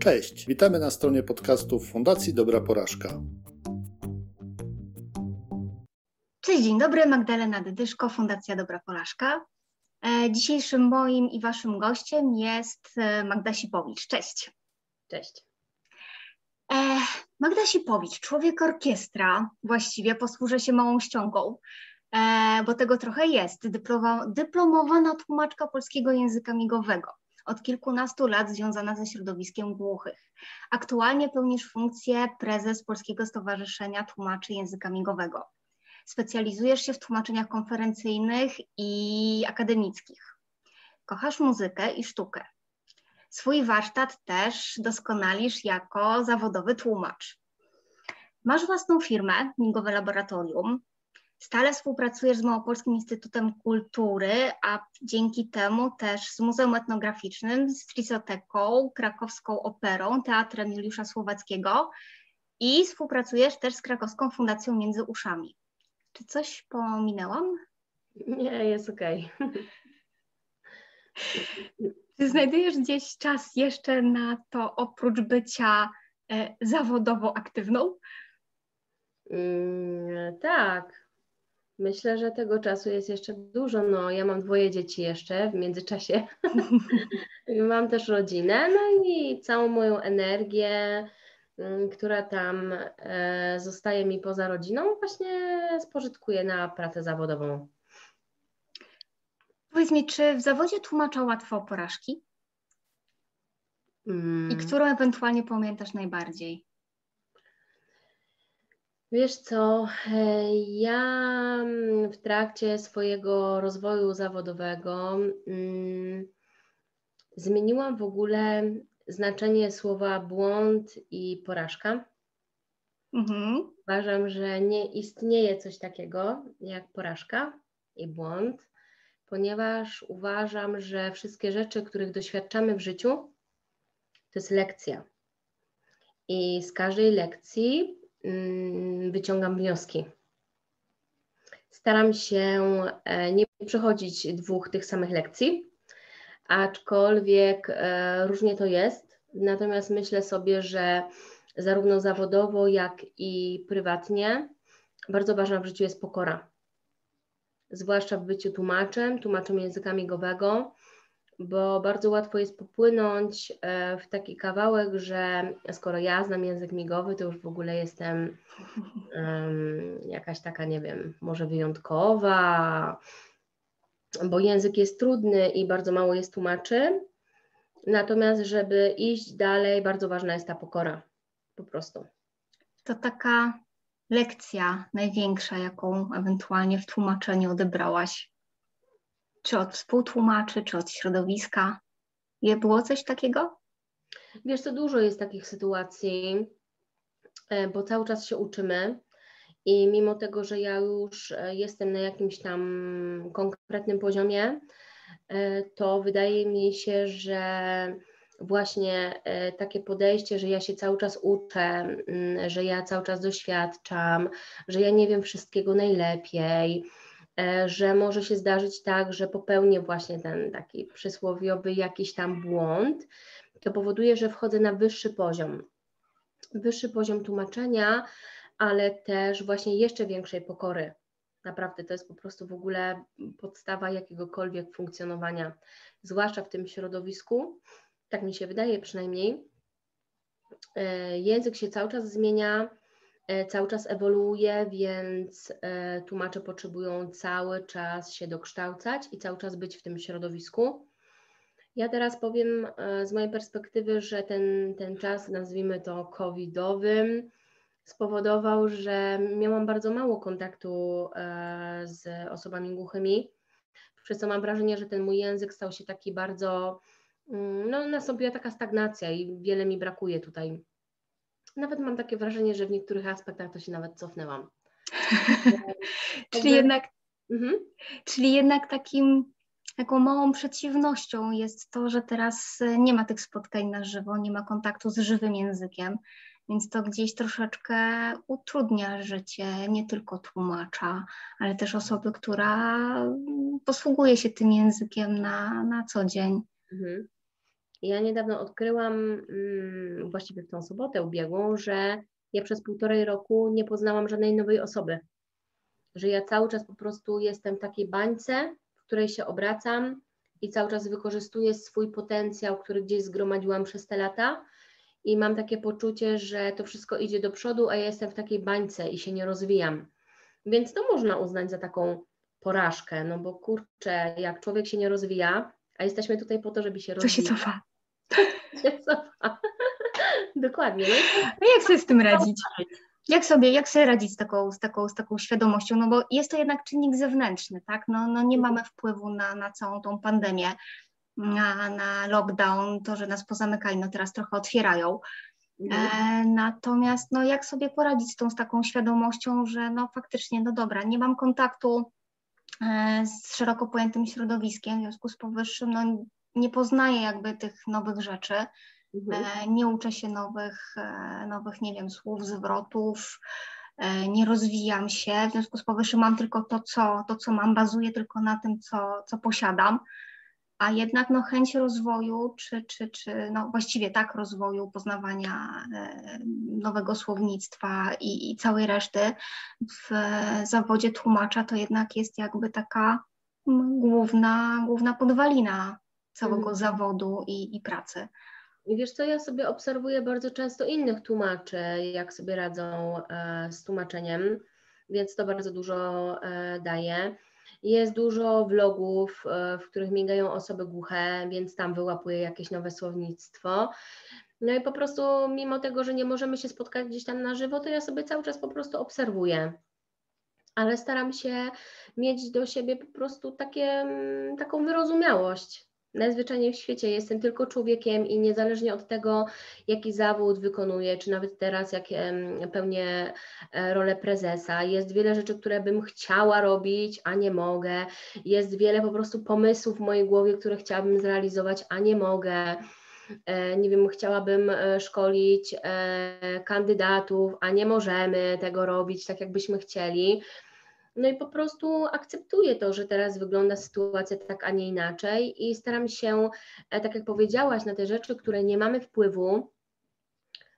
Cześć, witamy na stronie podcastów Fundacji Dobra Porażka. Cześć, dzień dobry, Magdalena Dydyszko, Fundacja Dobra Porażka. E, dzisiejszym moim i waszym gościem jest e, Magda Sipowicz. Cześć. Cześć. E, Magda Sipowicz, człowiek orkiestra, właściwie posłużę się małą ściągą, bo tego trochę jest. dyplomowana tłumaczka polskiego języka migowego od kilkunastu lat związana ze środowiskiem głuchych. Aktualnie pełnisz funkcję prezes Polskiego Stowarzyszenia Tłumaczy Języka Migowego. Specjalizujesz się w tłumaczeniach konferencyjnych i akademickich. Kochasz muzykę i sztukę. Swój warsztat też doskonalisz jako zawodowy tłumacz. Masz własną firmę, Migowe Laboratorium, Stale współpracujesz z Małopolskim Instytutem Kultury, a dzięki temu też z Muzeum Etnograficznym, z Trisoteką, Krakowską Operą, Teatrem Juliusza Słowackiego i współpracujesz też z Krakowską Fundacją Między Uszami. Czy coś pominęłam? Nie, jest okej. Okay. Czy znajdujesz gdzieś czas jeszcze na to, oprócz bycia e, zawodowo aktywną? Mm, tak, Myślę, że tego czasu jest jeszcze dużo. No, ja mam dwoje dzieci jeszcze w międzyczasie. mam też rodzinę, no i całą moją energię, mm, która tam e, zostaje mi poza rodziną, właśnie spożytkuję na pracę zawodową. Powiedz mi, czy w zawodzie tłumacza łatwo porażki? Mm. I którą ewentualnie pamiętasz najbardziej? Wiesz co, e, ja mm, w trakcie swojego rozwoju zawodowego mm, zmieniłam w ogóle znaczenie słowa błąd i porażka. Mhm. Uważam, że nie istnieje coś takiego jak porażka i błąd, ponieważ uważam, że wszystkie rzeczy, których doświadczamy w życiu, to jest lekcja. I z każdej lekcji wyciągam wnioski. Staram się e, nie przechodzić dwóch tych samych lekcji, aczkolwiek e, różnie to jest. Natomiast myślę sobie, że zarówno zawodowo, jak i prywatnie bardzo ważna w życiu jest pokora. Zwłaszcza w byciu tłumaczem, tłumaczem języka migowego, bo bardzo łatwo jest popłynąć e, w taki kawałek, że skoro ja znam język migowy, to już w ogóle jestem um, jakaś taka, nie wiem, może wyjątkowa, bo język jest trudny i bardzo mało jest tłumaczy. Natomiast, żeby iść dalej, bardzo ważna jest ta pokora, po prostu. To taka lekcja największa, jaką ewentualnie w tłumaczeniu odebrałaś czy od współtłumaczy, czy od środowiska? Je było coś takiego? Wiesz, to dużo jest takich sytuacji, e, bo cały czas się uczymy i mimo tego, że ja już e, jestem na jakimś tam konkretnym poziomie, e, to wydaje mi się, że właśnie takie podejście, że ja się cały czas uczę, mm, że ja cały czas doświadczam, że ja nie wiem wszystkiego najlepiej, że może się zdarzyć tak, że popełnię właśnie ten taki przysłowiowy jakiś tam błąd, to powoduje, że wchodzę na wyższy poziom. Wyższy poziom tłumaczenia, ale też właśnie jeszcze większej pokory. Naprawdę to jest po prostu w ogóle podstawa jakiegokolwiek funkcjonowania, zwłaszcza w tym środowisku. Tak mi się wydaje przynajmniej. E, język się cały czas zmienia, E, cały czas ewoluuje, więc e, tłumacze potrzebują cały czas się dokształcać i cały czas być w tym środowisku. Ja teraz powiem e, z mojej perspektywy, że ten, ten czas, nazwijmy to covidowym, spowodował, że miałam bardzo mało kontaktu z osobami głuchymi, przez co mam wrażenie, że ten mój język stał się taki bardzo, mm, no nastąpiła taka stagnacja i wiele mi brakuje tutaj nawet mam takie wrażenie, że w niektórych aspektach to się nawet cofnęłam. czyli, jednak, mhm. czyli jednak takim taką małą przeciwnością jest to, że teraz e, nie ma tych spotkań na żywo, nie ma kontaktu z żywym językiem, więc to gdzieś troszeczkę utrudnia życie nie tylko tłumacza, ale też osoby, która posługuje się tym językiem na, na co dzień. Mhm. Ja niedawno odkryłam, mm, właściwie w tą sobotę ubiegłą, że ja przez półtorej roku nie poznałam żadnej nowej osoby. Że ja cały czas po prostu jestem w takiej bańce, w której się obracam i cały czas wykorzystuję swój potencjał, który gdzieś zgromadziłam przez te lata. I mam takie poczucie, że to wszystko idzie do przodu, a ja jestem w takiej bańce i się nie rozwijam. Więc to można uznać za taką porażkę, no bo kurczę, jak człowiek się nie rozwija, a jesteśmy tutaj po to, żeby się rozwijać. To się cofa. się cofa. Dokładnie. No jak sobie z tym radzić? Jak sobie, jak sobie radzić z taką, z, taką, z taką świadomością? No bo jest to jednak czynnik zewnętrzny, tak? No, no nie mamy wpływu na, na całą tą pandemię, na, na lockdown, to, że nas pozamykali, no teraz trochę otwierają. Mhm. E, natomiast no, jak sobie poradzić z tą z taką świadomością, że no faktycznie, no dobra, nie mam kontaktu z szeroko pojętym środowiskiem, w związku z powyższym no, nie poznaję jakby tych nowych rzeczy, mhm. e, nie uczę się nowych, e, nowych, nie wiem, słów, zwrotów, e, nie rozwijam się, w związku z powyższym mam tylko to, co, to, co mam, bazuję tylko na tym, co, co posiadam a jednak no, chęć rozwoju, czy, czy, czy no, właściwie tak rozwoju, poznawania e, nowego słownictwa i, i, całej reszty w zawodzie tłumacza to jednak jest jakby taka główna, główna podwalina całego mm. zawodu i, i pracy. I wiesz co, ja sobie obserwuję bardzo często innych tłumaczy, jak sobie radzą e, z tłumaczeniem, więc to bardzo dużo e, daje. Jest dużo vlogów, e, w których migają osoby głuche, więc tam wyłapuję jakieś nowe słownictwo. No i po prostu, mimo tego, że nie możemy się spotkać gdzieś tam na żywo, to ja sobie cały czas po prostu obserwuję. Ale staram się mieć do siebie po prostu takie, mm, taką wyrozumiałość najzwyczajniej w świecie jestem tylko człowiekiem i niezależnie od tego, jaki zawód wykonuję, czy nawet teraz, jak pełnię e, rolę prezesa, jest wiele rzeczy, które bym chciała robić, a nie mogę. Jest wiele po prostu pomysłów w mojej głowie, które chciałabym zrealizować, a nie mogę. E, nie wiem, chciałabym e, szkolić kandydatów, a nie możemy tego robić tak, jakbyśmy chcieli. No i po prostu akceptuję to, że teraz wygląda sytuacja tak, a nie inaczej i staram się, e, tak jak powiedziałaś, na te rzeczy, które nie mamy wpływu,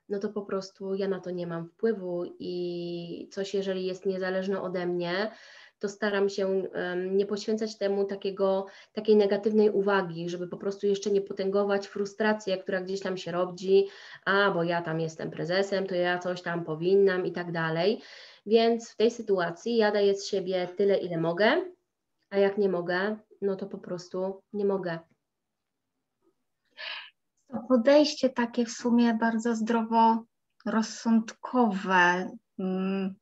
no to po prostu ja na to nie mam wpływu i coś, jeżeli jest niezależne ode mnie, to staram się nie poświęcać temu takiego, takiej negatywnej uwagi, żeby po prostu jeszcze nie potęgować frustrację, która gdzieś tam się rodzi, a bo ja tam jestem prezesem, to ja coś tam powinnam i tak dalej. Więc w tej sytuacji ja daję z siebie tyle, ile mogę, a jak nie mogę, no to po prostu nie mogę. To podejście takie w sumie bardzo zdroworozsądkowe,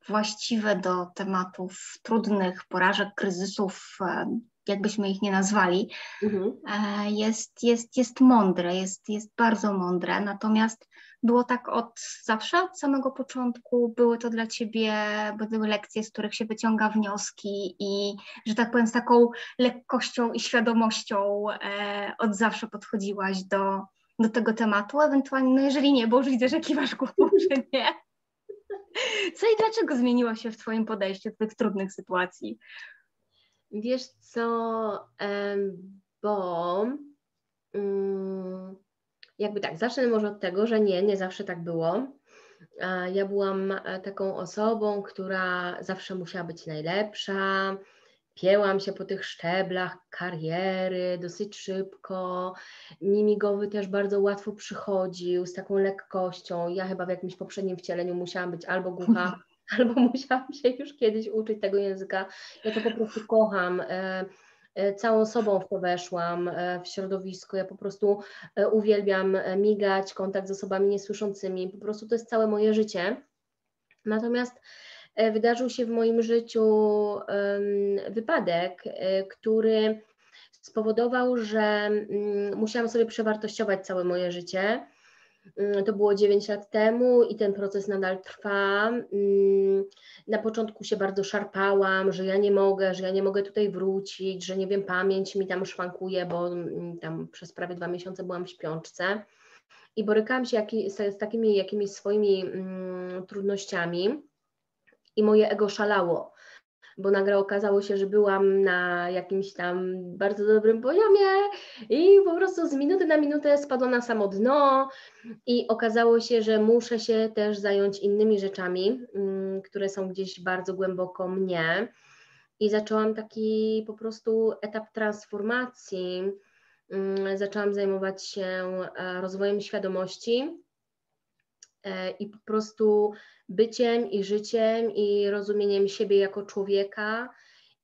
właściwe do tematów trudnych, porażek, kryzysów, e, jakbyśmy ich nie nazwali, mhm. E, jest, jest, jest mądre, jest, jest bardzo mądre. Natomiast było tak od zawsze, od samego początku? Były to dla Ciebie, były lekcje, z których się wyciąga wnioski i, że tak powiem, z taką lekkością i świadomością e, od zawsze podchodziłaś do, do tego tematu? Ewentualnie, no jeżeli nie, bo już widzę, że kiwasz głową, że nie. Co i dlaczego zmieniło się w Twoim podejściu do tych trudnych sytuacji? Wiesz co, bo... Mm, jakby tak, zacznę może od tego, że nie, nie zawsze tak było. Ja byłam e, taką osobą, która zawsze musiała być najlepsza. Piełam się po tych szczeblach kariery dosyć szybko. Mimigowy też bardzo łatwo przychodził z taką lekkością. Ja chyba w jakimś poprzednim wcieleniu musiałam być albo głucha, albo musiałam się już kiedyś uczyć tego języka. Ja to po prostu kocham. E, E, całą sobą w to weszłam, e, w środowisko. Ja po prostu uwielbiam migać, kontakt z osobami niesłyszącymi. Po prostu to jest całe moje życie. Natomiast wydarzył się w moim życiu wypadek, który spowodował, że mm, musiałam sobie przewartościować całe moje życie. Mm, to było 9 lat temu i ten proces nadal trwa. Mm, na początku się bardzo szarpałam, że ja nie mogę, że ja nie mogę tutaj wrócić, że nie wiem, pamięć mi tam szwankuje, bo tam przez prawie dwa miesiące byłam w śpiączce. I borykałam się z takimi jakimiś swoimi trudnościami i moje ego szalało bo nagle okazało się, że byłam na jakimś tam bardzo dobrym poziomie i po prostu z minuty na minutę spadłam na samo dno i okazało się, że muszę się też zająć innymi rzeczami, mm, które są gdzieś bardzo głęboko mnie. I zaczęłam taki po prostu etap transformacji. Mm, zaczęłam zajmować się e, rozwojem świadomości i po prostu byciem i życiem i rozumieniem siebie jako człowieka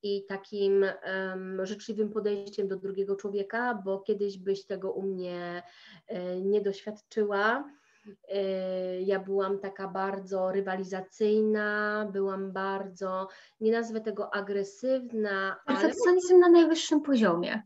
i takim um, życzliwym podejściem do drugiego człowieka, bo kiedyś byś tego u mnie e, nie doświadczyła. E, ja byłam taka bardzo rywalizacyjna, byłam bardzo, nie nazwę tego agresywna. Perfekcjonizm ale... na najwyższym poziomie.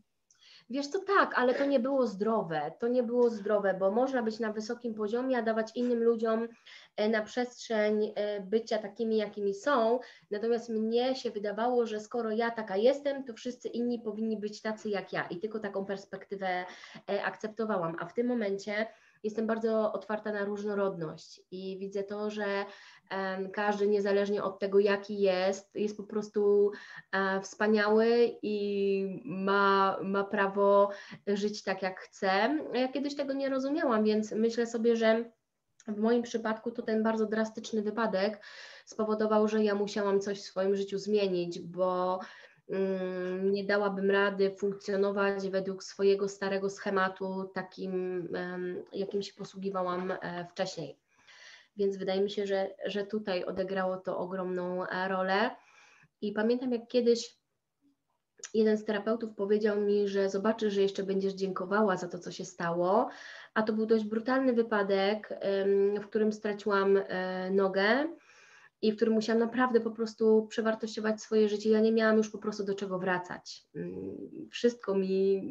Wiesz to tak, ale to nie było zdrowe. To nie było zdrowe, bo można być na wysokim poziomie, a dawać innym ludziom e, na przestrzeń e, bycia takimi, jakimi są. Natomiast mnie się wydawało, że skoro ja taka jestem, to wszyscy inni powinni być tacy jak ja. I tylko taką perspektywę akceptowałam. A w tym momencie jestem bardzo otwarta na różnorodność i widzę to, że każdy niezależnie od tego, jaki jest, jest po prostu e, wspaniały i ma, ma prawo żyć tak, jak chce. Ja kiedyś tego nie rozumiałam, więc myślę sobie, że w moim przypadku to ten bardzo drastyczny wypadek spowodował, że ja musiałam coś w swoim życiu zmienić, bo Mm, nie dałabym rady funkcjonować według swojego starego schematu, takim, jakim się posługiwałam e, wcześniej. Więc wydaje mi się, że, że tutaj odegrało to ogromną e, rolę. I pamiętam, jak kiedyś jeden z terapeutów powiedział mi, że zobaczy, że jeszcze będziesz dziękowała za to, co się stało. A to był dość brutalny wypadek, w którym straciłam e, nogę i w którym musiałam naprawdę po prostu przewartościować swoje życie. Ja nie miałam już po prostu do czego wracać. Mm, wszystko mi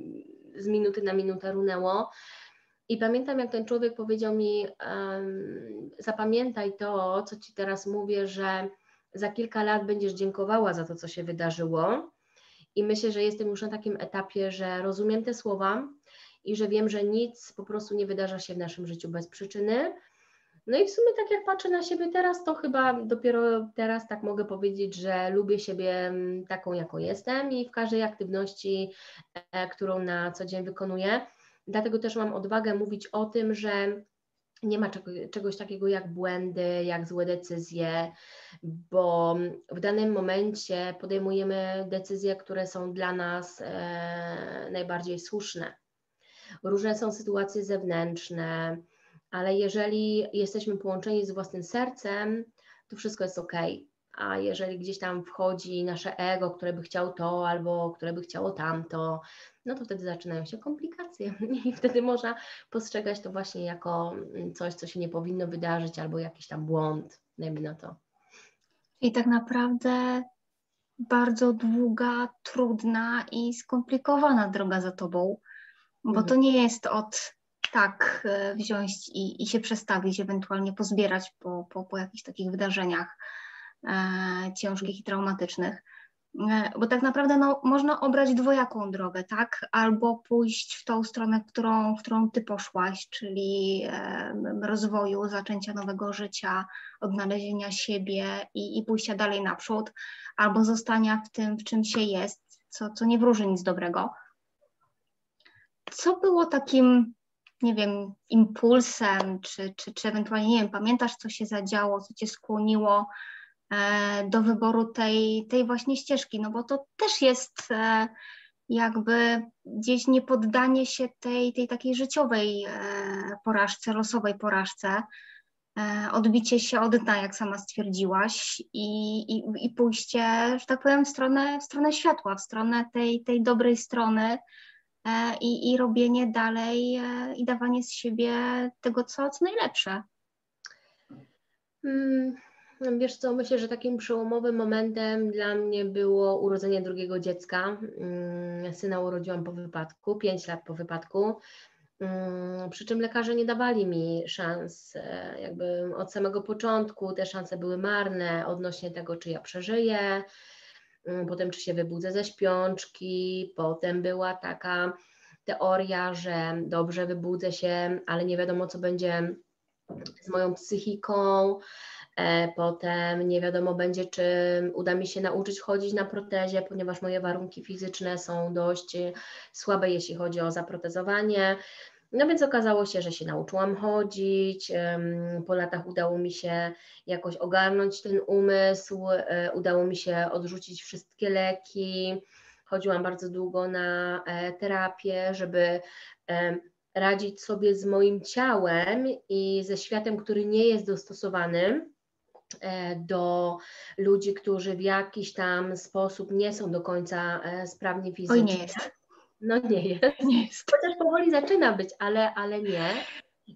z minuty na minutę runęło. I pamiętam, jak ten człowiek powiedział mi: Zapamiętaj to, co ci teraz mówię, że za kilka lat będziesz dziękowała za to, co się wydarzyło. I myślę, że jestem już na takim etapie, że rozumiem te słowa i że wiem, że nic po prostu nie wydarza się w naszym życiu bez przyczyny no i w sumie tak jak patrzę na siebie teraz, to chyba dopiero teraz tak mogę powiedzieć, że lubię siebie taką, jaką jestem i w każdej aktywności, e, którą na co dzień wykonuję. Dlatego też mam odwagę mówić o tym, że nie ma czegoś takiego jak błędy, jak złe decyzje, bo w danym momencie podejmujemy decyzje, które są dla nas e, najbardziej słuszne. Różne są sytuacje zewnętrzne, ale jeżeli jesteśmy połączeni z własnym sercem, to wszystko jest ok. A jeżeli gdzieś tam wchodzi nasze ego, które by chciało to albo które by chciało tamto, no to wtedy zaczynają się komplikacje i wtedy można postrzegać to właśnie jako coś, co się nie powinno wydarzyć albo jakiś tam błąd, dajmy na to. I tak naprawdę bardzo długa, trudna i skomplikowana droga za tobą, bo mhm. to nie jest od tak e, wziąć i, i się przestawić, ewentualnie pozbierać po, po, po jakichś takich wydarzeniach ciężkich i traumatycznych. E, bo tak naprawdę no, można obrać dwojaką drogę, tak? Albo pójść w tą stronę, którą, którą ty poszłaś, czyli e, rozwoju, zaczęcia nowego życia, odnalezienia siebie i, i pójścia dalej naprzód, albo zostania w tym, w czym się jest, co, co nie wróży nic dobrego. Co było takim nie wiem, impulsem, czy, czy, czy ewentualnie, nie wiem, pamiętasz, co się zadziało, co cię skłoniło e, do wyboru tej, tej właśnie ścieżki, no bo to też jest e, jakby gdzieś niepoddanie się tej, tej takiej życiowej e, porażce, losowej porażce, e, odbicie się od dna, jak sama stwierdziłaś, i, i, i pójście, że tak powiem, w stronę, w stronę światła, w stronę tej, tej dobrej strony, E, i, i robienie dalej e, i dawanie z siebie tego, co, co najlepsze. Hmm, wiesz co, myślę, że takim przełomowym momentem dla mnie było urodzenie drugiego dziecka. Hmm, syna urodziłam po wypadku, pięć lat po wypadku. Hmm, przy czym lekarze nie dawali mi szans, e, jakby od samego początku te szanse były marne odnośnie tego, czy ja przeżyję, Mm, potem czy się wybudzę ze śpiączki, potem była taka teoria, że dobrze wybudzę się, ale nie wiadomo co będzie z moją psychiką. E, potem nie wiadomo będzie, czy uda mi się nauczyć chodzić na protezie, ponieważ moje warunki fizyczne są dość słabe, jeśli chodzi o zaprotezowanie. No więc okazało się, że się nauczyłam chodzić. Po latach udało mi się jakoś ogarnąć ten umysł, e, udało mi się odrzucić wszystkie leki. Chodziłam bardzo długo na e, terapię, żeby radzić sobie z moim ciałem i ze światem, który nie jest dostosowany do ludzi, którzy w jakiś tam sposób nie są do końca sprawni fizycznie. Oj, nie jest. No nie jest. Nie jest. Chociaż powoli zaczyna być, ale, ale nie.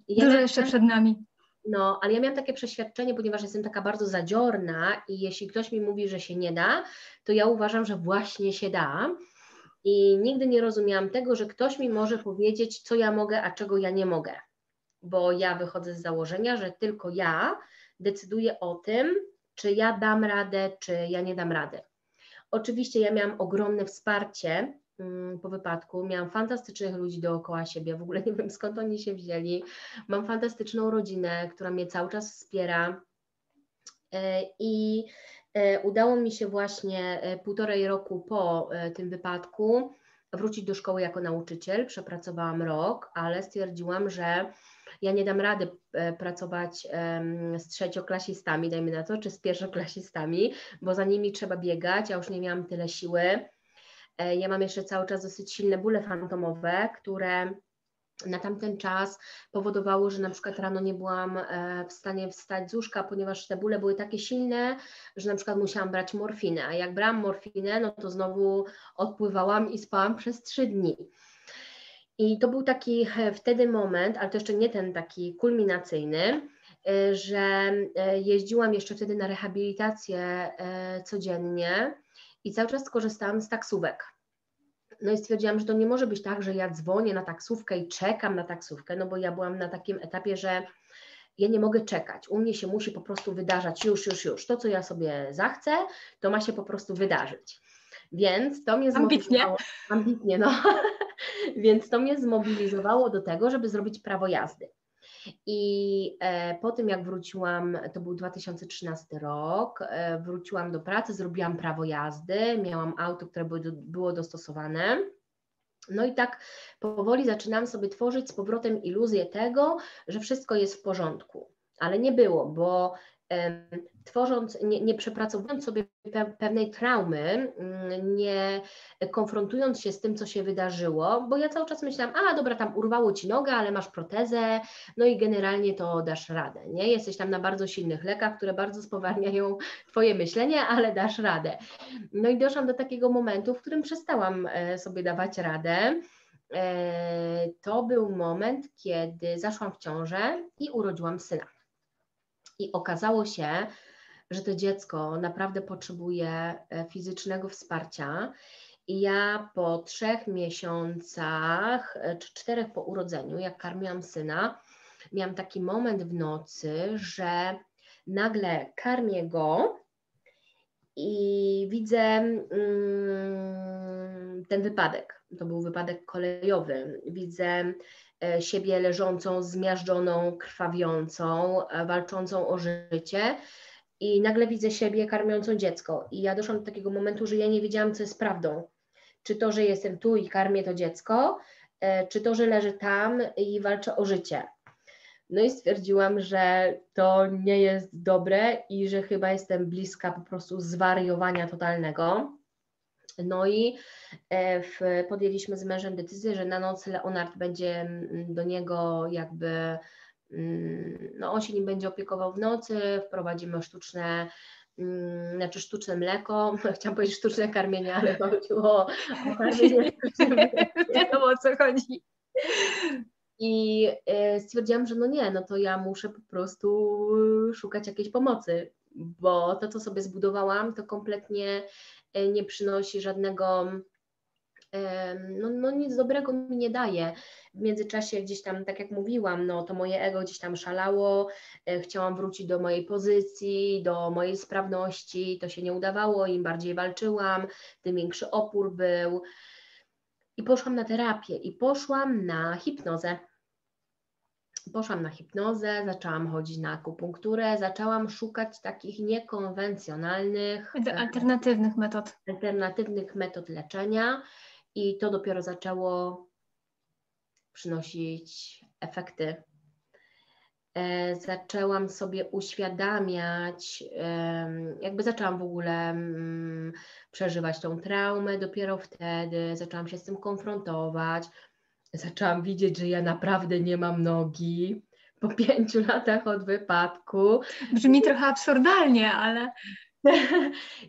Ja Dużo jeszcze przed nami. No, ale ja miałam takie przeświadczenie, ponieważ jestem taka bardzo zadziorna i jeśli ktoś mi mówi, że się nie da, to ja uważam, że właśnie się da. I nigdy nie rozumiałam tego, że ktoś mi może powiedzieć, co ja mogę, a czego ja nie mogę. Bo ja wychodzę z założenia, że tylko ja decyduję o tym, czy ja dam radę, czy ja nie dam rady. Oczywiście ja miałam ogromne wsparcie Mm, po wypadku. Miałam fantastycznych ludzi dookoła siebie, w ogóle nie wiem skąd oni się wzięli. Mam fantastyczną rodzinę, która mnie cały czas wspiera. E, I e, udało mi się właśnie e, półtorej roku po tym wypadku wrócić do szkoły jako nauczyciel. Przepracowałam rok, ale stwierdziłam, że ja nie dam rady pracować z trzecioklasistami, dajmy na to, czy z pierwszoklasistami, bo za nimi trzeba biegać, ja już nie miałam tyle siły E, ja mam jeszcze cały czas dosyć silne bóle fantomowe, które na tamten czas powodowało, że na przykład rano nie byłam e, w stanie wstać z łóżka, ponieważ te bóle były takie silne, że na przykład musiałam brać morfinę, a jak brałam morfinę, no to znowu odpływałam i spałam przez trzy dni. I to był taki e, wtedy moment, ale to jeszcze nie ten taki kulminacyjny, że jeździłam jeszcze wtedy na rehabilitację codziennie i cały czas korzystałam z taksówek. No i stwierdziłam, że to nie może być tak, że ja dzwonię na taksówkę i czekam na taksówkę, no bo ja byłam na takim etapie, że ja nie mogę czekać. U mnie się musi po prostu wydarzać już, już, już. To, co ja sobie zachcę, to ma się po prostu wydarzyć. Więc to mnie zmobilizowało. Ambitnie, no. Więc to mnie zmobilizowało do tego, żeby zrobić prawo jazdy. I e, po tym, jak wróciłam, to był 2013 rok, e, wróciłam do pracy, zrobiłam prawo jazdy, miałam auto, które było, było dostosowane. No i tak powoli zaczynam sobie tworzyć z powrotem iluzję tego, że wszystko jest w porządku. Ale nie było, bo tworząc, nie, nie przepracowując sobie pewnej traumy, mm, nie konfrontując się z tym, co się wydarzyło, bo ja cały czas myślałam, a dobra, tam urwało ci nogę, ale masz protezę, no i generalnie to dasz radę, nie? Jesteś tam na bardzo silnych lekach, które bardzo spowalniają Twoje myślenie, ale dasz radę. No i doszłam do takiego momentu, w którym przestałam e, sobie dawać radę. E, to był moment, kiedy zaszłam w ciążę i urodziłam syna. I okazało się, że to dziecko naprawdę potrzebuje e, fizycznego wsparcia. I ja po trzech miesiącach, e, czy czterech po urodzeniu, jak karmiłam syna, miałam taki moment w nocy, że nagle karmię go i widzę mm, ten wypadek. To był wypadek kolejowy. Widzę siebie leżącą, zmiażdżoną, krwawiącą, e, walczącą o życie. I nagle widzę siebie karmiącą dziecko. I ja doszłam do takiego momentu, że ja nie wiedziałam, co jest prawdą. Czy to, że jestem tu i karmię to dziecko, e, czy to, że leżę tam i walczę o życie. No i stwierdziłam, że to nie jest dobre i że chyba jestem bliska po prostu zwariowania totalnego. No i e, w, podjęliśmy z mężem decyzję, że na noc Leonard będzie mm, do niego jakby, mm, no on się nim będzie opiekował w nocy, wprowadzimy sztuczne, mm, znaczy sztuczne mleko, chciałam powiedzieć sztuczne karmienie, ale chodziło o karmienie Wiadomo o co chodzi. I e, stwierdziłam, że no nie, no to ja muszę po prostu szukać jakiejś pomocy, bo to, co sobie zbudowałam, to kompletnie nie przynosi żadnego, no, no nic dobrego mi nie daje. W międzyczasie gdzieś tam, tak jak mówiłam, no to moje ego gdzieś tam szalało, e, chciałam wrócić do mojej pozycji, do mojej sprawności, to się nie udawało, im bardziej walczyłam, tym większy opór był. I poszłam na terapię i poszłam na hipnozę. Poszłam na hipnozę, zaczęłam chodzić na akupunkturę, zaczęłam szukać takich niekonwencjonalnych, alternatywnych metod. alternatywnych metod leczenia i to dopiero zaczęło przynosić efekty. E, zaczęłam sobie uświadamiać, jakby zaczęłam w ogóle mm, przeżywać tą traumę dopiero wtedy, zaczęłam się z tym konfrontować, zaczęłam widzieć, że ja naprawdę nie mam nogi po pięciu latach od wypadku. Brzmi trochę absurdalnie, ale.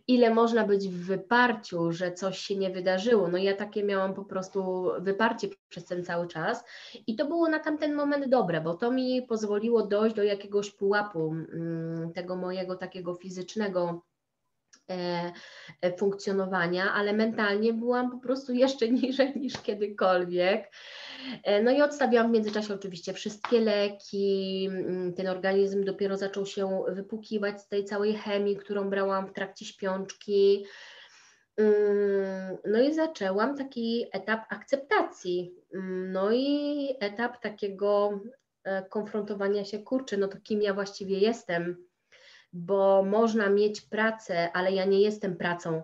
Ile można być w wyparciu, że coś się nie wydarzyło. No ja takie miałam po prostu wyparcie przez ten cały czas i to było na tamten moment dobre, bo to mi pozwoliło dojść do jakiegoś pułapu mm, tego mojego takiego fizycznego funkcjonowania, ale mentalnie byłam po prostu jeszcze niżej niż kiedykolwiek. E, no i odstawiłam w międzyczasie oczywiście wszystkie leki. Mm, ten organizm dopiero zaczął się wypukiwać z tej całej chemii, którą brałam w trakcie śpiączki. Mm, no i zaczęłam taki etap akceptacji. Mm, no i etap takiego konfrontowania się, kurczę, no to kim ja właściwie jestem bo można mieć pracę, ale ja nie jestem pracą.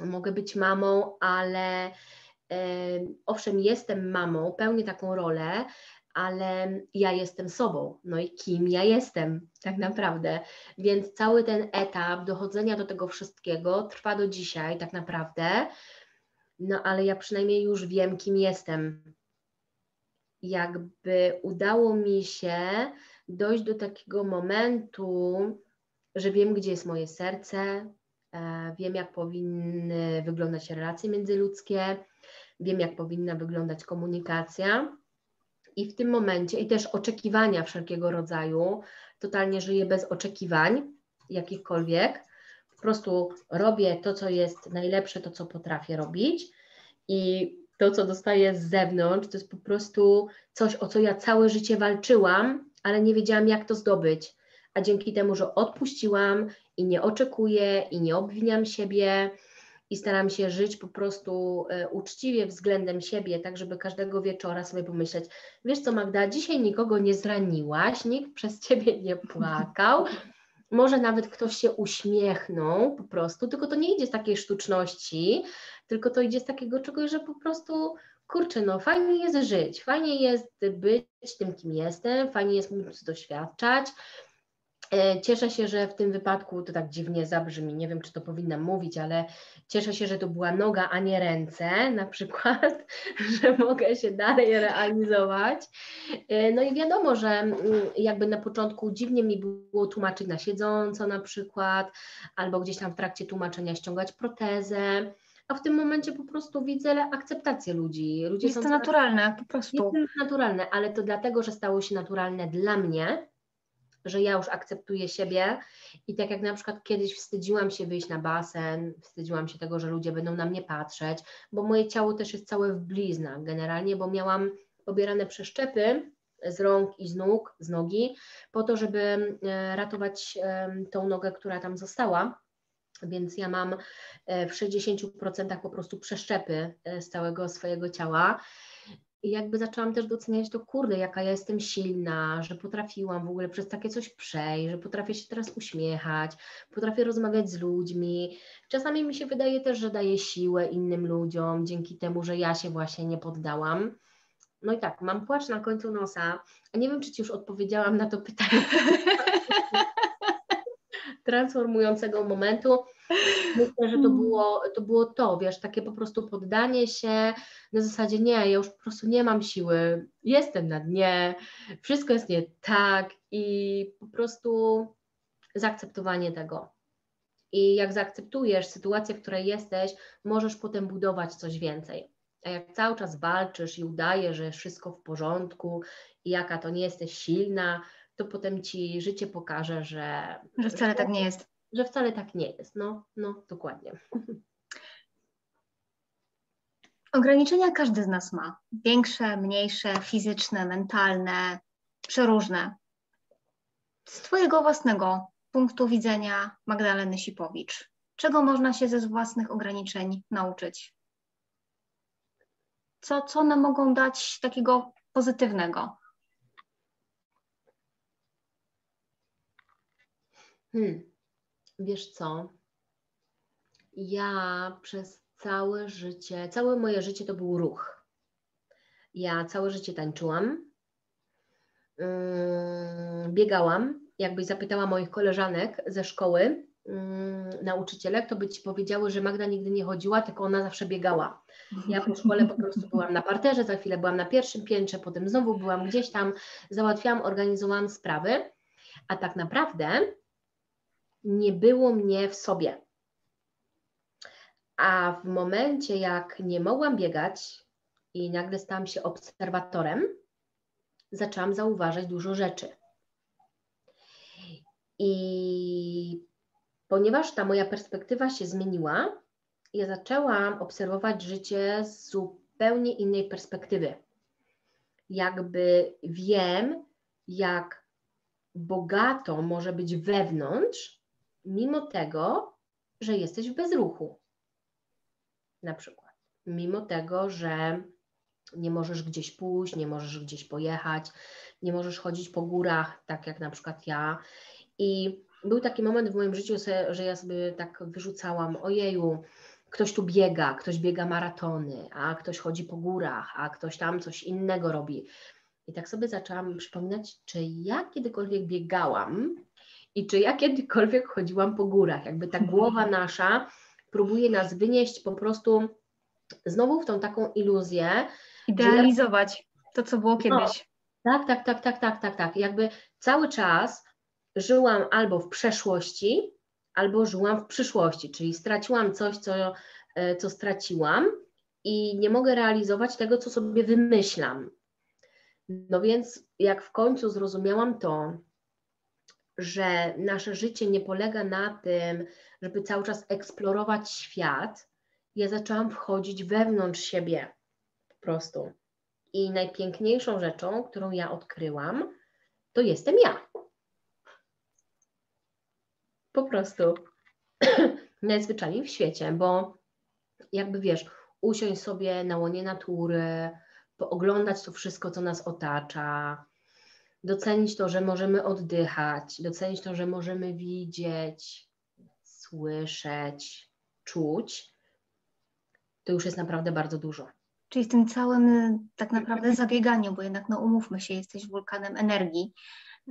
Mogę być mamą, ale e, owszem, jestem mamą, pełnię taką rolę, ale ja jestem sobą. No i kim ja jestem, tak naprawdę. Więc cały ten etap dochodzenia do tego wszystkiego trwa do dzisiaj, tak naprawdę. No ale ja przynajmniej już wiem, kim jestem. Jakby udało mi się dojść do takiego momentu, że wiem, gdzie jest moje serce, e, wiem, jak powinny wyglądać relacje międzyludzkie, wiem, jak powinna wyglądać komunikacja. I w tym momencie, i też oczekiwania wszelkiego rodzaju, totalnie żyję bez oczekiwań jakichkolwiek. Po prostu robię to, co jest najlepsze, to, co potrafię robić. I to, co dostaję z zewnątrz, to jest po prostu coś, o co ja całe życie walczyłam, ale nie wiedziałam, jak to zdobyć a dzięki temu, że odpuściłam i nie oczekuję i nie obwiniam siebie i staram się żyć po prostu e, uczciwie względem siebie, tak żeby każdego wieczora sobie pomyśleć, wiesz co Magda, dzisiaj nikogo nie zraniłaś, nikt przez ciebie nie płakał, może nawet ktoś się uśmiechnął po prostu, tylko to nie idzie z takiej sztuczności, tylko to idzie z takiego czegoś, że po prostu kurczę, no fajnie jest żyć, fajnie jest być tym, kim jestem, fajnie jest móc doświadczać, cieszę się, że w tym wypadku to tak dziwnie zabrzmi, nie wiem czy to powinnam mówić, ale cieszę się, że to była noga, a nie ręce, na przykład, że mogę się dalej realizować. E, no i wiadomo, że mm, jakby na początku dziwnie mi było tłumaczyć na siedząco na przykład, albo gdzieś tam w trakcie tłumaczenia ściągać protezę a w tym momencie po prostu widzę akceptację ludzi. Ludzie jest to naturalne, po prostu. Jest naturalne, ale to dlatego, że stało się naturalne dla mnie, że ja już akceptuję siebie i tak jak na przykład kiedyś wstydziłam się wyjść na basen, wstydziłam się tego, że ludzie będą na mnie patrzeć, bo moje ciało też jest całe w bliznach generalnie, bo miałam pobierane przeszczepy z rąk i z nóg, z nogi, po to, żeby e, ratować tą nogę, która tam została. Więc ja mam e, w 60% po prostu przeszczepy e, z całego swojego ciała. I jakby zaczęłam też doceniać to, kurde, jaka ja jestem silna, że potrafiłam w ogóle przez takie coś przejść, że potrafię się teraz uśmiechać, potrafię rozmawiać z ludźmi. Czasami mi się wydaje też, że daję siłę innym ludziom dzięki temu, że ja się właśnie nie poddałam. No i tak, mam płacz na końcu nosa. A nie wiem, czy Ci już odpowiedziałam na to pytanie transformującego momentu. Myślę, że to mm. było, to było to, wiesz, takie po prostu poddanie się na zasadzie nie, ja już po prostu nie mam siły, jestem na dnie, wszystko jest nie tak i po prostu zaakceptowanie tego. I jak zaakceptujesz sytuację, w której jesteś, możesz potem budować coś więcej. A jak cały czas walczysz i udajesz, że wszystko w porządku i jaka to nie jesteś silna, to potem ci życie pokaże, że. Że wcale tak nie jest. Że wcale tak nie jest. No, no dokładnie. Ograniczenia każdy z nas ma. Większe, mniejsze, fizyczne, mentalne, przeróżne. Z Twojego własnego punktu widzenia, Magdaleny Sipowicz, czego można się ze własnych ograniczeń nauczyć? Co, co one mogą dać takiego pozytywnego? Hmm. Wiesz co? Ja przez całe życie, całe moje życie to był ruch. Ja całe życie tańczyłam, biegałam. Jakbyś zapytała moich koleżanek ze szkoły, nauczycielek, to by ci powiedziały, że Magda nigdy nie chodziła, tylko ona zawsze biegała. Ja po szkole po prostu byłam na parterze, za chwilę byłam na pierwszym piętrze, potem znowu byłam gdzieś tam, załatwiałam, organizowałam sprawy, a tak naprawdę nie było mnie w sobie. A w momencie, jak nie mogłam biegać i nagle stałam się obserwatorem, zaczęłam zauważać dużo rzeczy. I ponieważ ta moja perspektywa się zmieniła, ja zaczęłam obserwować życie z zupełnie innej perspektywy. Jakby wiem, jak bogato może być wewnątrz, mimo tego, że jesteś w bezruchu. Na przykład, mimo tego, że nie możesz gdzieś pójść, nie możesz gdzieś pojechać, nie możesz chodzić po górach, tak jak na przykład ja. I był taki moment w moim życiu, że ja sobie tak wyrzucałam, ojeju, ktoś tu biega, ktoś biega maratony, a ktoś chodzi po górach, a ktoś tam coś innego robi. I tak sobie zaczęłam przypominać, czy ja kiedykolwiek biegałam i czy ja kiedykolwiek chodziłam po górach. Jakby ta głowa nasza próbuje nas wynieść po prostu znowu w tą taką iluzję. Idealizować to, co było no, kiedyś. Tak, tak, tak, tak, tak, tak, tak. Jakby cały czas żyłam albo w przeszłości, albo żyłam w przyszłości, czyli straciłam coś, co, e, co straciłam i nie mogę realizować tego, co sobie wymyślam. No więc, jak w końcu zrozumiałam to, że nasze życie nie polega na tym, żeby cały czas eksplorować świat, ja zaczęłam wchodzić wewnątrz siebie po prostu. I najpiękniejszą rzeczą, którą ja odkryłam, to jestem ja. Po prostu najzwyczajniej w świecie, bo jakby wiesz, usiąść sobie na łonie natury, pooglądać to wszystko, co nas otacza, docenić to, że możemy oddychać, docenić to, że możemy widzieć, słyszeć, czuć, to już jest naprawdę bardzo dużo. Czyli w tym całym tak naprawdę zabieganiu, bo jednak no umówmy się, jesteś wulkanem energii,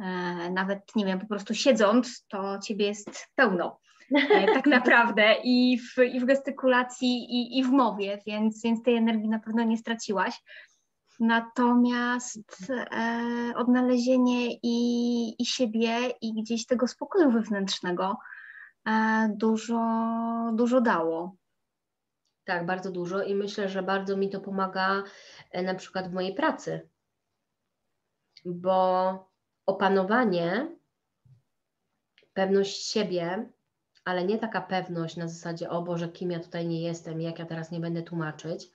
e, nawet nie wiem, po prostu siedząc, to ciebie jest pełno. E, tak naprawdę i w, i w gestykulacji, i, i w mowie, więc, więc tej energii na pewno nie straciłaś. Natomiast e, odnalezienie i, i siebie, i gdzieś tego spokoju wewnętrznego e, dużo, dużo dało. Tak, bardzo dużo i myślę, że bardzo mi to pomaga e, na przykład w mojej pracy, bo opanowanie, pewność siebie, ale nie taka pewność na zasadzie, o Boże, kim ja tutaj nie jestem, jak ja teraz nie będę tłumaczyć,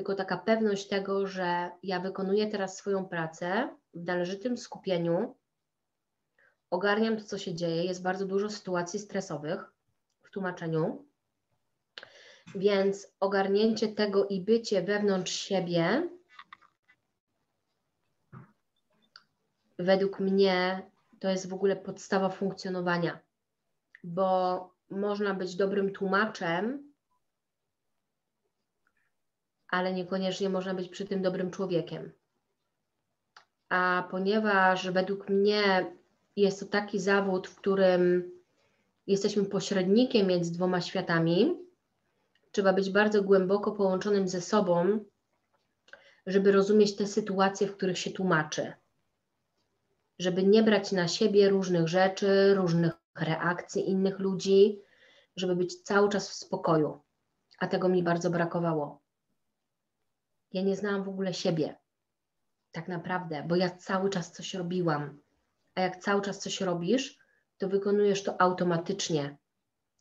tylko taka pewność tego, że ja wykonuję teraz swoją pracę w należytym skupieniu, ogarniam to, co się dzieje. Jest bardzo dużo sytuacji stresowych w tłumaczeniu, więc ogarnięcie tego i bycie wewnątrz siebie, według mnie, to jest w ogóle podstawa funkcjonowania, bo można być dobrym tłumaczem, ale niekoniecznie można być przy tym dobrym człowiekiem. A ponieważ według mnie jest to taki zawód, w którym jesteśmy pośrednikiem między dwoma światami, trzeba być bardzo głęboko połączonym ze sobą, żeby rozumieć te sytuacje, w których się tłumaczy. Żeby nie brać na siebie różnych rzeczy, różnych reakcji innych ludzi, żeby być cały czas w spokoju. A tego mi bardzo brakowało. Ja nie znałam w ogóle siebie, tak naprawdę, bo ja cały czas coś robiłam. A jak cały czas coś robisz, to wykonujesz to automatycznie,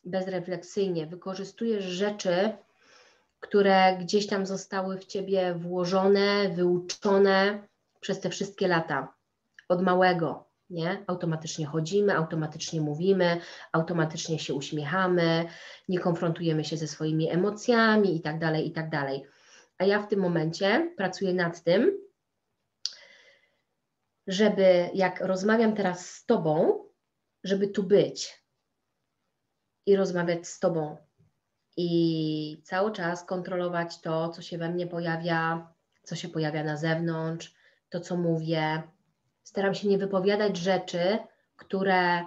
bezrefleksyjnie. Wykorzystujesz rzeczy, które gdzieś tam zostały w ciebie włożone, wyuczone przez te wszystkie lata, od małego. Nie? Automatycznie chodzimy, automatycznie mówimy, automatycznie się uśmiechamy, nie konfrontujemy się ze swoimi emocjami i tak A ja w tym momencie pracuję nad tym, żeby jak rozmawiam teraz z Tobą, żeby tu być i rozmawiać z Tobą. I cały czas kontrolować to, co się we mnie pojawia, co się pojawia na zewnątrz, to, co mówię. Staram się nie wypowiadać rzeczy, które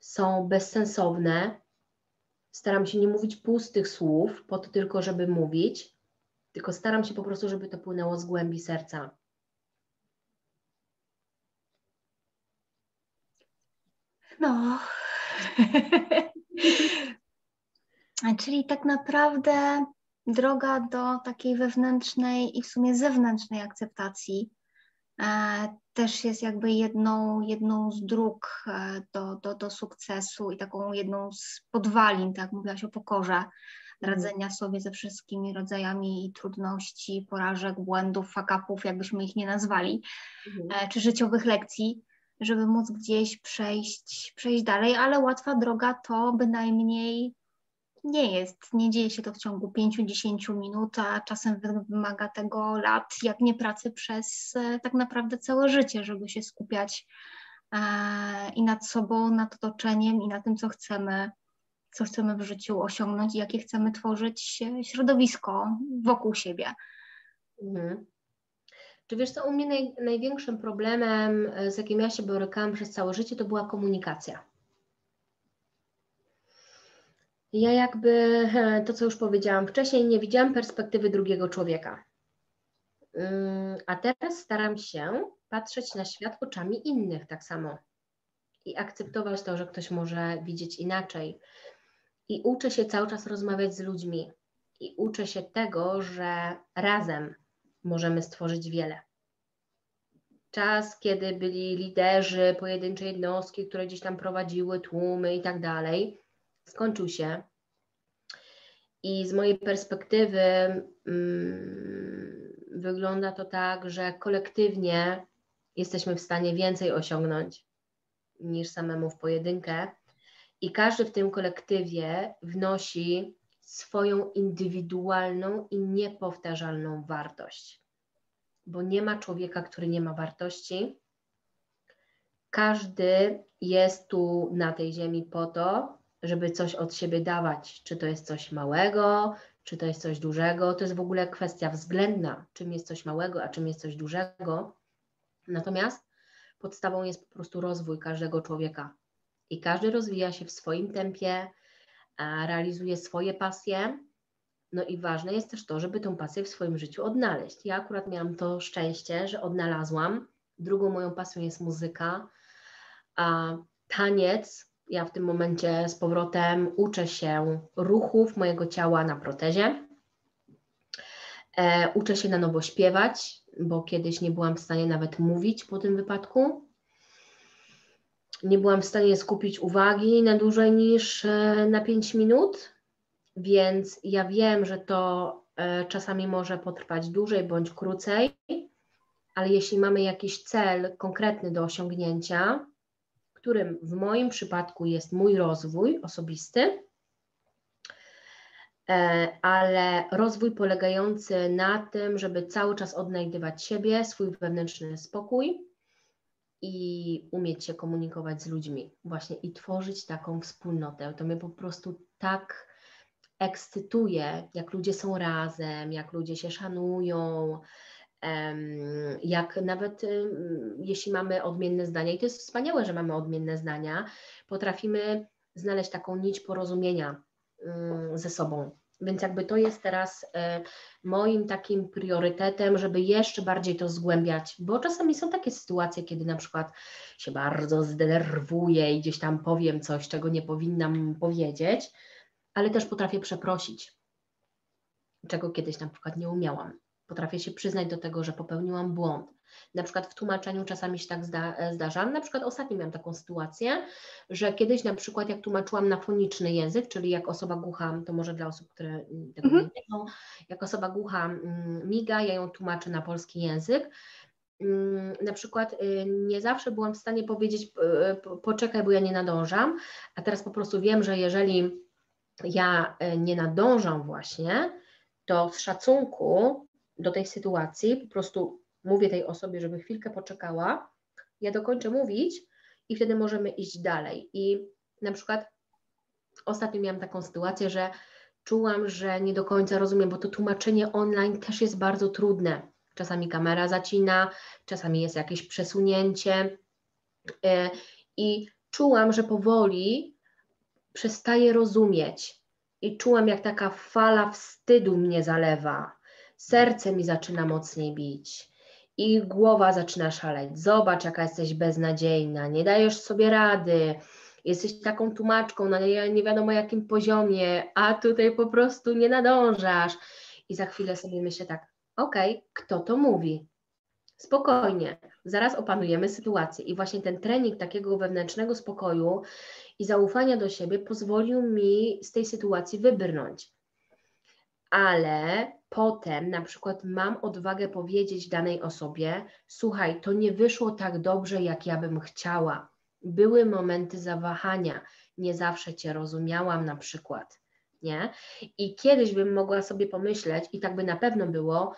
są bezsensowne. Staram się nie mówić pustych słów, po to tylko, żeby mówić, tylko staram się po prostu, żeby to płynęło z głębi serca. No. Czyli tak naprawdę droga do takiej wewnętrznej i w sumie zewnętrznej akceptacji e, też jest jakby jedną, jedną z dróg e, do, do, do sukcesu i taką jedną z podwalin, tak mówiłaś o pokorze. Radzenia sobie ze wszystkimi rodzajami trudności, porażek, błędów, fakapów, jakbyśmy ich nie nazwali, mhm. E, czy życiowych lekcji żeby móc gdzieś przejść, przejść dalej, ale łatwa droga to bynajmniej nie jest. Nie dzieje się to w ciągu 5-10 minut, a czasem wymaga tego lat, jak nie pracy przez e, tak naprawdę całe życie, żeby się skupiać e, i nad sobą, nad otoczeniem i na tym, co chcemy, co chcemy w życiu osiągnąć i jakie chcemy tworzyć środowisko wokół siebie. Mhm. Czy wiesz co, u mnie naj, największym problemem, e, z jakim ja się borykałam przez całe życie, to była komunikacja. Ja jakby, e, to co już powiedziałam wcześniej, nie widziałam perspektywy drugiego człowieka. Mm, a teraz staram się patrzeć na świat oczami innych tak samo i akceptować to, że ktoś może widzieć inaczej. I uczę się cały czas rozmawiać z ludźmi. I uczę się tego, że razem możemy stworzyć wiele. Czas, kiedy byli liderzy, pojedyncze jednostki, które gdzieś tam prowadziły tłumy i tak dalej, skończył się. I z mojej perspektywy mm, wygląda to tak, że kolektywnie jesteśmy w stanie więcej osiągnąć niż samemu w pojedynkę. I każdy w tym kolektywie wnosi swoją indywidualną i niepowtarzalną wartość. Bo nie ma człowieka, który nie ma wartości. Każdy jest tu na tej ziemi po to, żeby coś od siebie dawać. Czy to jest coś małego, czy to jest coś dużego. To jest w ogóle kwestia względna, czym jest coś małego, a czym jest coś dużego. Natomiast podstawą jest po prostu rozwój każdego człowieka. I każdy rozwija się w swoim tempie, realizuje swoje pasje. No i ważne jest też to, żeby tą pasję w swoim życiu odnaleźć. Ja akurat miałam to szczęście, że odnalazłam. Drugą moją pasją jest muzyka, a taniec. Ja w tym momencie z powrotem uczę się ruchów mojego ciała na protezie. E, uczę się na nowo śpiewać, bo kiedyś nie byłam w stanie nawet mówić po tym wypadku nie byłam w stanie skupić uwagi na dłużej niż e, na 5 minut, więc ja wiem, że to e, czasami może potrwać dłużej bądź krócej, ale jeśli mamy jakiś cel konkretny do osiągnięcia, którym w moim przypadku jest mój rozwój osobisty, e, ale rozwój polegający na tym, żeby cały czas odnajdywać siebie, swój wewnętrzny spokój, i umieć się komunikować z ludźmi, właśnie i tworzyć taką wspólnotę. To mnie po prostu tak ekscytuje, jak ludzie są razem, jak ludzie się szanują, jak nawet jeśli mamy odmienne zdania, i to jest wspaniałe, że mamy odmienne zdania, potrafimy znaleźć taką nić porozumienia ze sobą. Więc jakby to jest teraz e, moim takim priorytetem, żeby jeszcze bardziej to zgłębiać, bo czasami są takie sytuacje, kiedy na przykład się bardzo zdenerwuję i gdzieś tam powiem coś, czego nie powinnam powiedzieć, ale też potrafię przeprosić, czego kiedyś na przykład nie umiałam. Potrafię się przyznać do tego, że popełniłam błąd. Na przykład w tłumaczeniu czasami się tak zda, zdarza. Na przykład ostatnio miałam taką sytuację, że kiedyś na przykład jak tłumaczyłam na foniczny język, czyli jak osoba głucha, to może dla osób, które tego mhm. nie wiedzą, jak osoba głucha mm, miga, ja ją tłumaczę na polski język, mm, na przykład y, nie zawsze byłam w stanie powiedzieć, poczekaj, bo ja nie nadążam, a teraz po prostu wiem, że jeżeli ja y, nie nadążam właśnie, to z szacunku do tej sytuacji po prostu mówię tej osobie, żeby chwilkę poczekała, ja dokończę mówić i wtedy możemy iść dalej. I na przykład ostatnio miałam taką sytuację, że czułam, że nie do końca rozumiem, bo to tłumaczenie online też jest bardzo trudne. Czasami kamera zacina, czasami jest jakieś przesunięcie. E, I czułam, że powoli przestaję rozumieć. I czułam, jak taka fala wstydu mnie zalewa. Serce mi zaczyna mocniej bić i głowa zaczyna szaleć. Zobacz, jaka jesteś beznadziejna, nie dajesz sobie rady, jesteś taką tłumaczką na nie wiadomo jakim poziomie, a tutaj po prostu nie nadążasz. I za chwilę sobie myślę tak, okej, okay, kto to mówi? Spokojnie, zaraz opanujemy sytuację. I właśnie ten trening takiego wewnętrznego spokoju i zaufania do siebie pozwolił mi z tej sytuacji wybrnąć. Ale potem na przykład mam odwagę powiedzieć danej osobie: Słuchaj, to nie wyszło tak dobrze, jak ja bym chciała. Były momenty zawahania, nie zawsze Cię rozumiałam, na przykład. Nie? I kiedyś bym mogła sobie pomyśleć, i tak by na pewno było,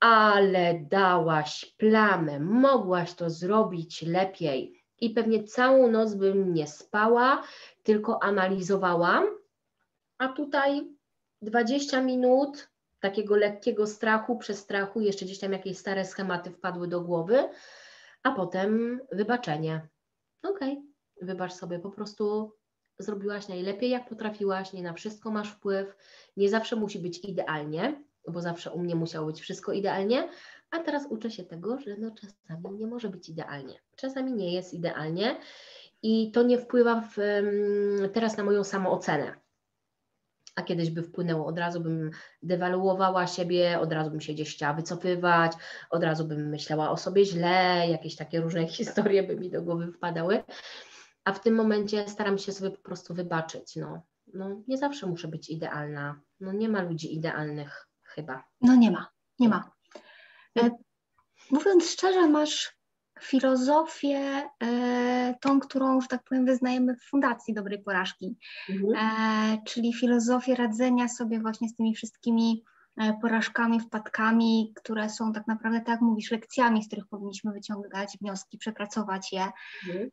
ale dałaś plamę, mogłaś to zrobić lepiej. I pewnie całą noc bym nie spała, tylko analizowałam, a tutaj 20 minut takiego lekkiego strachu, przestrachu, jeszcze gdzieś tam jakieś stare schematy wpadły do głowy, a potem wybaczenie. Okej, okay, wybacz sobie, po prostu zrobiłaś najlepiej, jak potrafiłaś, nie na wszystko masz wpływ, nie zawsze musi być idealnie, bo zawsze u mnie musiało być wszystko idealnie, a teraz uczę się tego, że no czasami nie może być idealnie, czasami nie jest idealnie i to nie wpływa w, teraz na moją samoocenę a kiedyś by wpłynęło, od razu bym dewaluowała siebie, od razu bym się gdzieś chciała wycofywać, od razu bym myślała o sobie źle, jakieś takie różne historie by mi do głowy wpadały, a w tym momencie staram się sobie po prostu wybaczyć, no, no nie zawsze muszę być idealna, no nie ma ludzi idealnych chyba. No nie ma, nie ma. E, mówiąc szczerze, masz filozofię, e, tą, którą, że tak powiem, wyznajemy w Fundacji Dobrej Porażki, mhm. E, czyli filozofię radzenia sobie właśnie z tymi wszystkimi e, porażkami, wpadkami, które są tak naprawdę, tak jak mówisz, lekcjami, z których powinniśmy wyciągać wnioski, przepracować je. Mhm.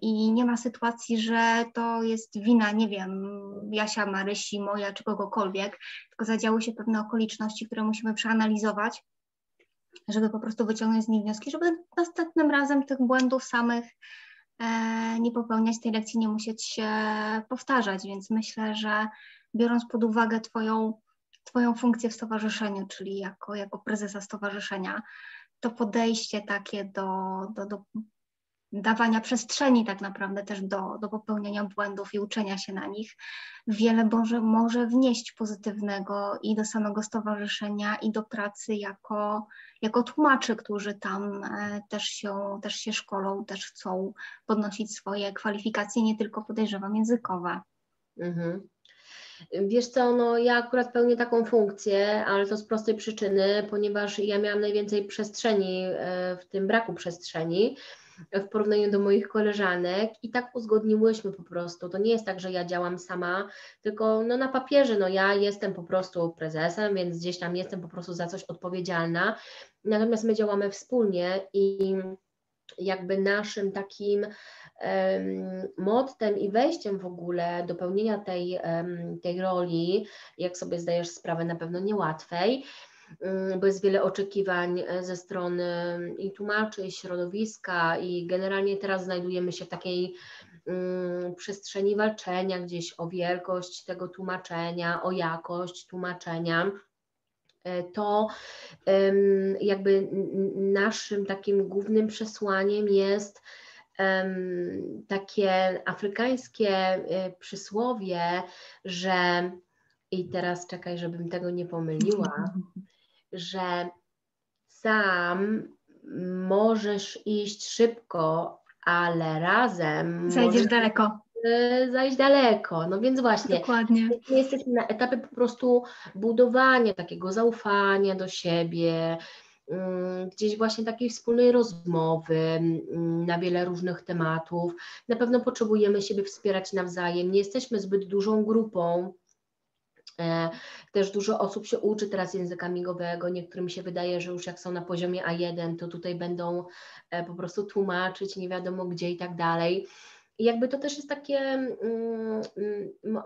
I nie ma sytuacji, że to jest wina, nie wiem, Jasia, Marysi, moja czy kogokolwiek, tylko zadziały się pewne okoliczności, które musimy przeanalizować żeby po prostu wyciągnąć z nich wnioski, żeby następnym razem tych błędów samych e, nie popełniać, tej lekcji nie musieć się powtarzać, więc myślę, że biorąc pod uwagę Twoją, twoją funkcję w stowarzyszeniu, czyli jako, jako prezesa stowarzyszenia, to podejście takie do, do, do dawania przestrzeni tak naprawdę też do, do popełniania błędów i uczenia się na nich, wiele może, może wnieść pozytywnego i do samego stowarzyszenia, i do pracy jako, jako tłumaczy, którzy tam e, też się, też się szkolą, też chcą podnosić swoje kwalifikacje, nie tylko podejrzewam językowe. Mhm. Wiesz co, no ja akurat pełnię taką funkcję, ale to z prostej przyczyny, ponieważ ja miałam najwięcej przestrzeni e, w tym braku przestrzeni w porównaniu do moich koleżanek i tak uzgodniłyśmy po prostu. To nie jest tak, że ja działam sama, tylko no na papierze, no ja jestem po prostu prezesem, więc gdzieś tam jestem po prostu za coś odpowiedzialna, natomiast my działamy wspólnie i jakby naszym takim um, mottem i wejściem w ogóle do pełnienia tej, um, tej roli, jak sobie zdajesz sprawę, na pewno niełatwej, bo jest wiele oczekiwań e, ze strony i tłumaczy, i środowiska, i generalnie teraz znajdujemy się w takiej um, przestrzeni walczenia gdzieś o wielkość tego tłumaczenia, o jakość tłumaczenia. E, to jakby naszym takim głównym przesłaniem jest takie afrykańskie e, przysłowie, że i teraz czekaj, żebym tego nie pomyliła, że sam możesz iść szybko, ale razem. Zajdziesz daleko. Zajść daleko. No więc właśnie. Dokładnie. Jesteśmy na etapie po prostu budowania takiego zaufania do siebie, mm, gdzieś właśnie takiej wspólnej rozmowy mm, na wiele różnych tematów. Na pewno potrzebujemy siebie wspierać nawzajem. Nie jesteśmy zbyt dużą grupą, też dużo osób się uczy teraz języka migowego. Niektórym się wydaje, że już jak są na poziomie A1, to tutaj będą e, po prostu tłumaczyć nie wiadomo gdzie i tak dalej. I jakby to też jest takie mm,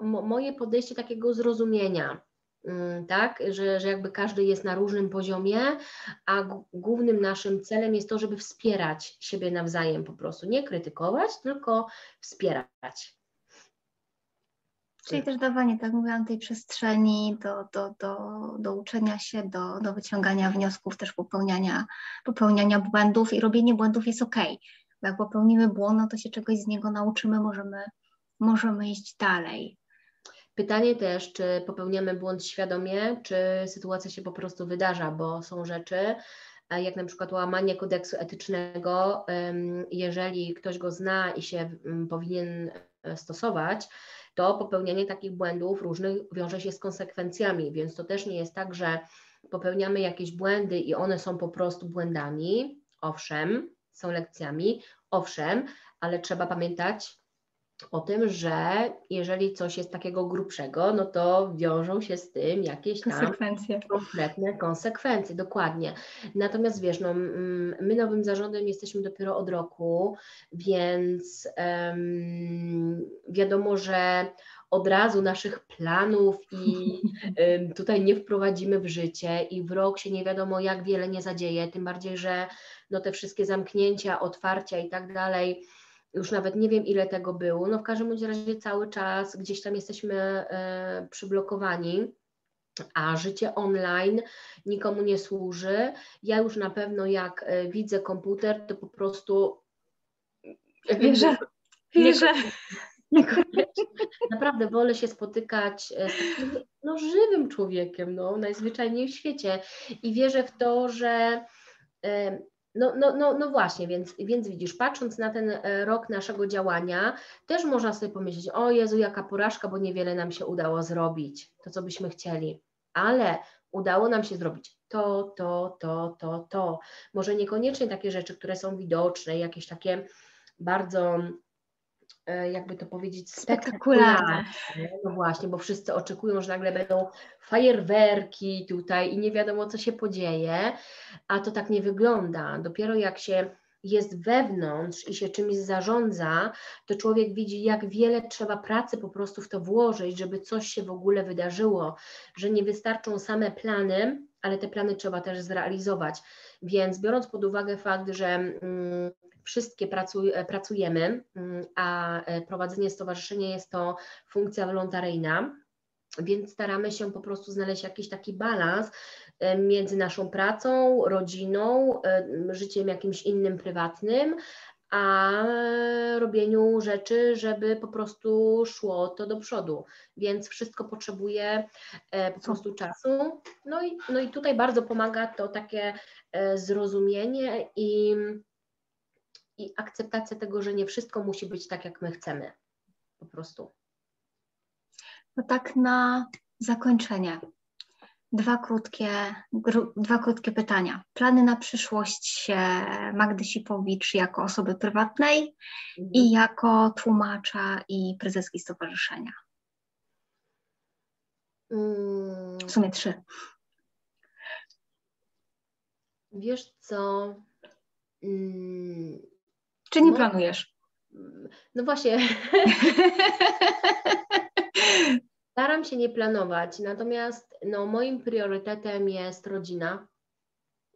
moje podejście takiego zrozumienia, mm, tak, że, że jakby każdy jest na różnym poziomie, a głównym naszym celem jest to, żeby wspierać siebie nawzajem po prostu, nie krytykować, tylko wspierać. Czyli też dawanie, tak mówiłam, tej przestrzeni do, do, do, do uczenia się, do, do wyciągania wniosków, też popełniania, popełniania błędów i robienie błędów jest ok. Bo jak popełnimy błąd, no to się czegoś z niego nauczymy, możemy, możemy iść dalej. Pytanie też, czy popełniamy błąd świadomie, czy sytuacja się po prostu wydarza, bo są rzeczy, jak na przykład łamanie kodeksu etycznego, jeżeli ktoś go zna i się powinien e, stosować, to popełnianie takich błędów różnych wiąże się z konsekwencjami, więc to też nie jest tak, że popełniamy jakieś błędy i one są po prostu błędami. Owszem, są lekcjami, owszem, ale trzeba pamiętać, o tym, że jeżeli coś jest takiego grubszego, no to wiążą się z tym jakieś tam konsekwencje. konkretne konsekwencje, dokładnie. Natomiast wiesz, no, my nowym zarządem jesteśmy dopiero od roku, więc um, wiadomo, że od razu naszych planów i tutaj nie wprowadzimy w życie i w rok się nie wiadomo jak wiele nie zadzieje, tym bardziej, że no, te wszystkie zamknięcia, otwarcia i tak dalej, już nawet nie wiem ile tego było, no w każdym razie cały czas gdzieś tam jesteśmy e, przyblokowani, a życie online nikomu nie służy. Ja już na pewno jak e, widzę komputer, to po prostu wierzę, wierzę. Naprawdę wolę się spotykać e, z no, żywym człowiekiem, no, najzwyczajniej w świecie i wierzę w to, że no, no, no, no właśnie, więc, więc widzisz, patrząc na ten e, rok naszego działania, też można sobie pomyśleć, o Jezu, jaka porażka, bo niewiele nam się udało zrobić, to co byśmy chcieli, ale udało nam się zrobić to, to, to, to, to. Może niekoniecznie takie rzeczy, które są widoczne, jakieś takie bardzo jakby to powiedzieć, spektakularne. No właśnie, bo wszyscy oczekują, że nagle będą fajerwerki tutaj i nie wiadomo, co się podzieje, a to tak nie wygląda. Dopiero jak się jest wewnątrz i się czymś zarządza, to człowiek widzi, jak wiele trzeba pracy po prostu w to włożyć, żeby coś się w ogóle wydarzyło, że nie wystarczą same plany, ale te plany trzeba też zrealizować. Więc biorąc pod uwagę fakt, że mm, wszystkie pracuj, e, pracujemy, mm, a e, prowadzenie stowarzyszenia jest to funkcja wolontaryjna, więc staramy się po prostu znaleźć jakiś taki balans e, między naszą pracą, rodziną, życiem jakimś innym prywatnym, a robieniu rzeczy, żeby po prostu szło to do przodu. Więc wszystko potrzebuje po prostu czasu. No i, no i tutaj bardzo pomaga to takie zrozumienie i i akceptacja tego, że nie wszystko musi być tak, jak my chcemy. Po prostu. No tak na zakończenie. Dwa krótkie, dwa krótkie pytania. Plany na przyszłość Magdy Sipowicz jako osoby prywatnej mhm. i jako tłumacza i prezeski stowarzyszenia. W sumie trzy. Wiesz co? Mm, czy nie no, planujesz? No właśnie. Staram się nie planować, natomiast no, moim priorytetem jest rodzina.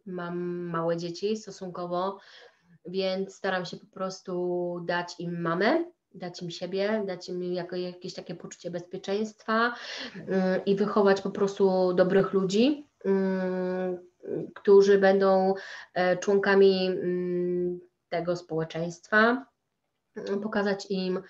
Mam małe dzieci stosunkowo, więc staram się po prostu dać im mamę, dać im siebie, dać im jako jakieś takie poczucie bezpieczeństwa yy, i wychować po prostu dobrych ludzi, yy, którzy będą yy, członkami mm, tego społeczeństwa, pokazać im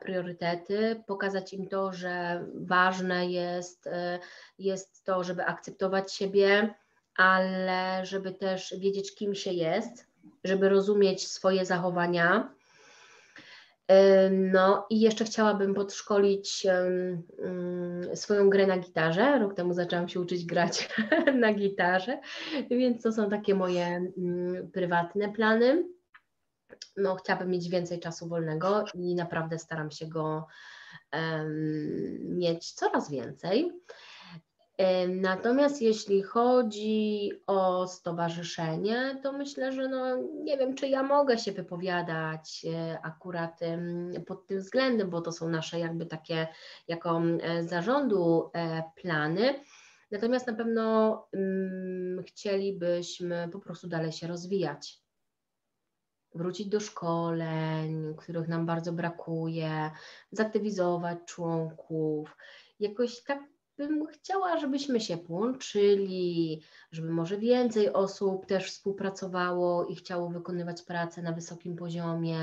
priorytety, pokazać im to, że ważne jest, e, jest to, żeby akceptować siebie, ale żeby też wiedzieć, kim się jest, żeby rozumieć swoje zachowania. E, no i jeszcze chciałabym podszkolić swoją grę na gitarze. Rok temu zaczęłam się uczyć grać na gitarze, więc to są takie moje prywatne plany. No, chciałabym mieć więcej czasu wolnego i naprawdę staram się go um, mieć coraz więcej. Natomiast jeśli chodzi o stowarzyszenie, to myślę, że no, nie wiem, czy ja mogę się wypowiadać e, akurat pod tym względem, bo to są nasze jakby takie jako zarządu e, plany. Natomiast na pewno um, chcielibyśmy po prostu dalej się rozwijać. Wrócić do szkoleń, których nam bardzo brakuje, zaktywizować członków, jakoś tak bym chciała, żebyśmy się połączyli, żeby może więcej osób też współpracowało i chciało wykonywać pracę na wysokim poziomie,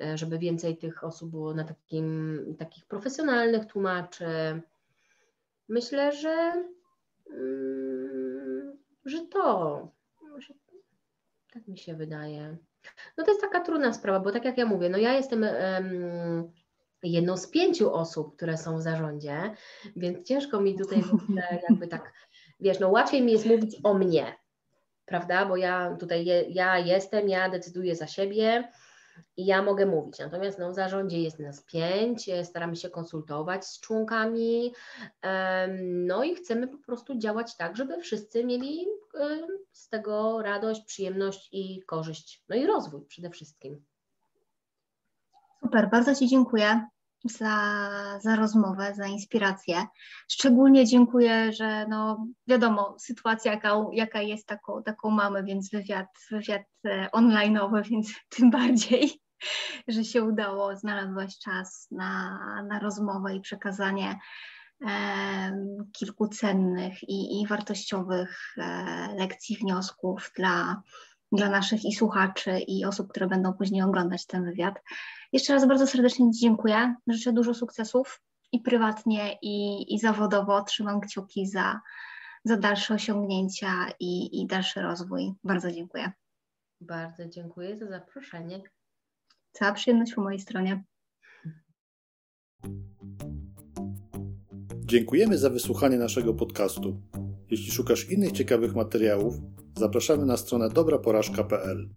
e, żeby więcej tych osób było na takim, takich profesjonalnych tłumaczy. Myślę, że, mm, że to, tak mi się wydaje. No to jest taka trudna sprawa, bo tak jak ja mówię, no ja jestem um, jedną z pięciu osób, które są w zarządzie, więc ciężko mi tutaj jakby tak, wiesz, no łatwiej mi jest mówić o mnie, prawda, bo ja tutaj, je, ja jestem, ja decyduję za siebie i ja mogę mówić, natomiast no, w zarządzie jest nas pięć, staramy się konsultować z członkami, no i chcemy po prostu działać tak, żeby wszyscy mieli z tego radość, przyjemność i korzyść, no i rozwój przede wszystkim. Super, bardzo Ci dziękuję za, za rozmowę, za inspirację. Szczególnie dziękuję, że no wiadomo, sytuacja jaka, jaka jest, taką, taką mamy, więc wywiad, wywiad e, online'owy, więc tym bardziej, że się udało, znalazłaś czas na, na rozmowę i przekazanie e, kilku cennych i, i wartościowych e, lekcji, wniosków dla, dla naszych i słuchaczy, i osób, które będą później oglądać ten wywiad. Jeszcze raz bardzo serdecznie dziękuję. Życzę dużo sukcesów i prywatnie, i, i zawodowo. Trzymam kciuki za, za dalsze osiągnięcia i, i dalszy rozwój. Bardzo dziękuję. Bardzo dziękuję za zaproszenie. Cała przyjemność po mojej stronie. Dziękujemy za wysłuchanie naszego podcastu. Jeśli szukasz innych ciekawych materiałów, zapraszamy na stronę dobraporażka.pl.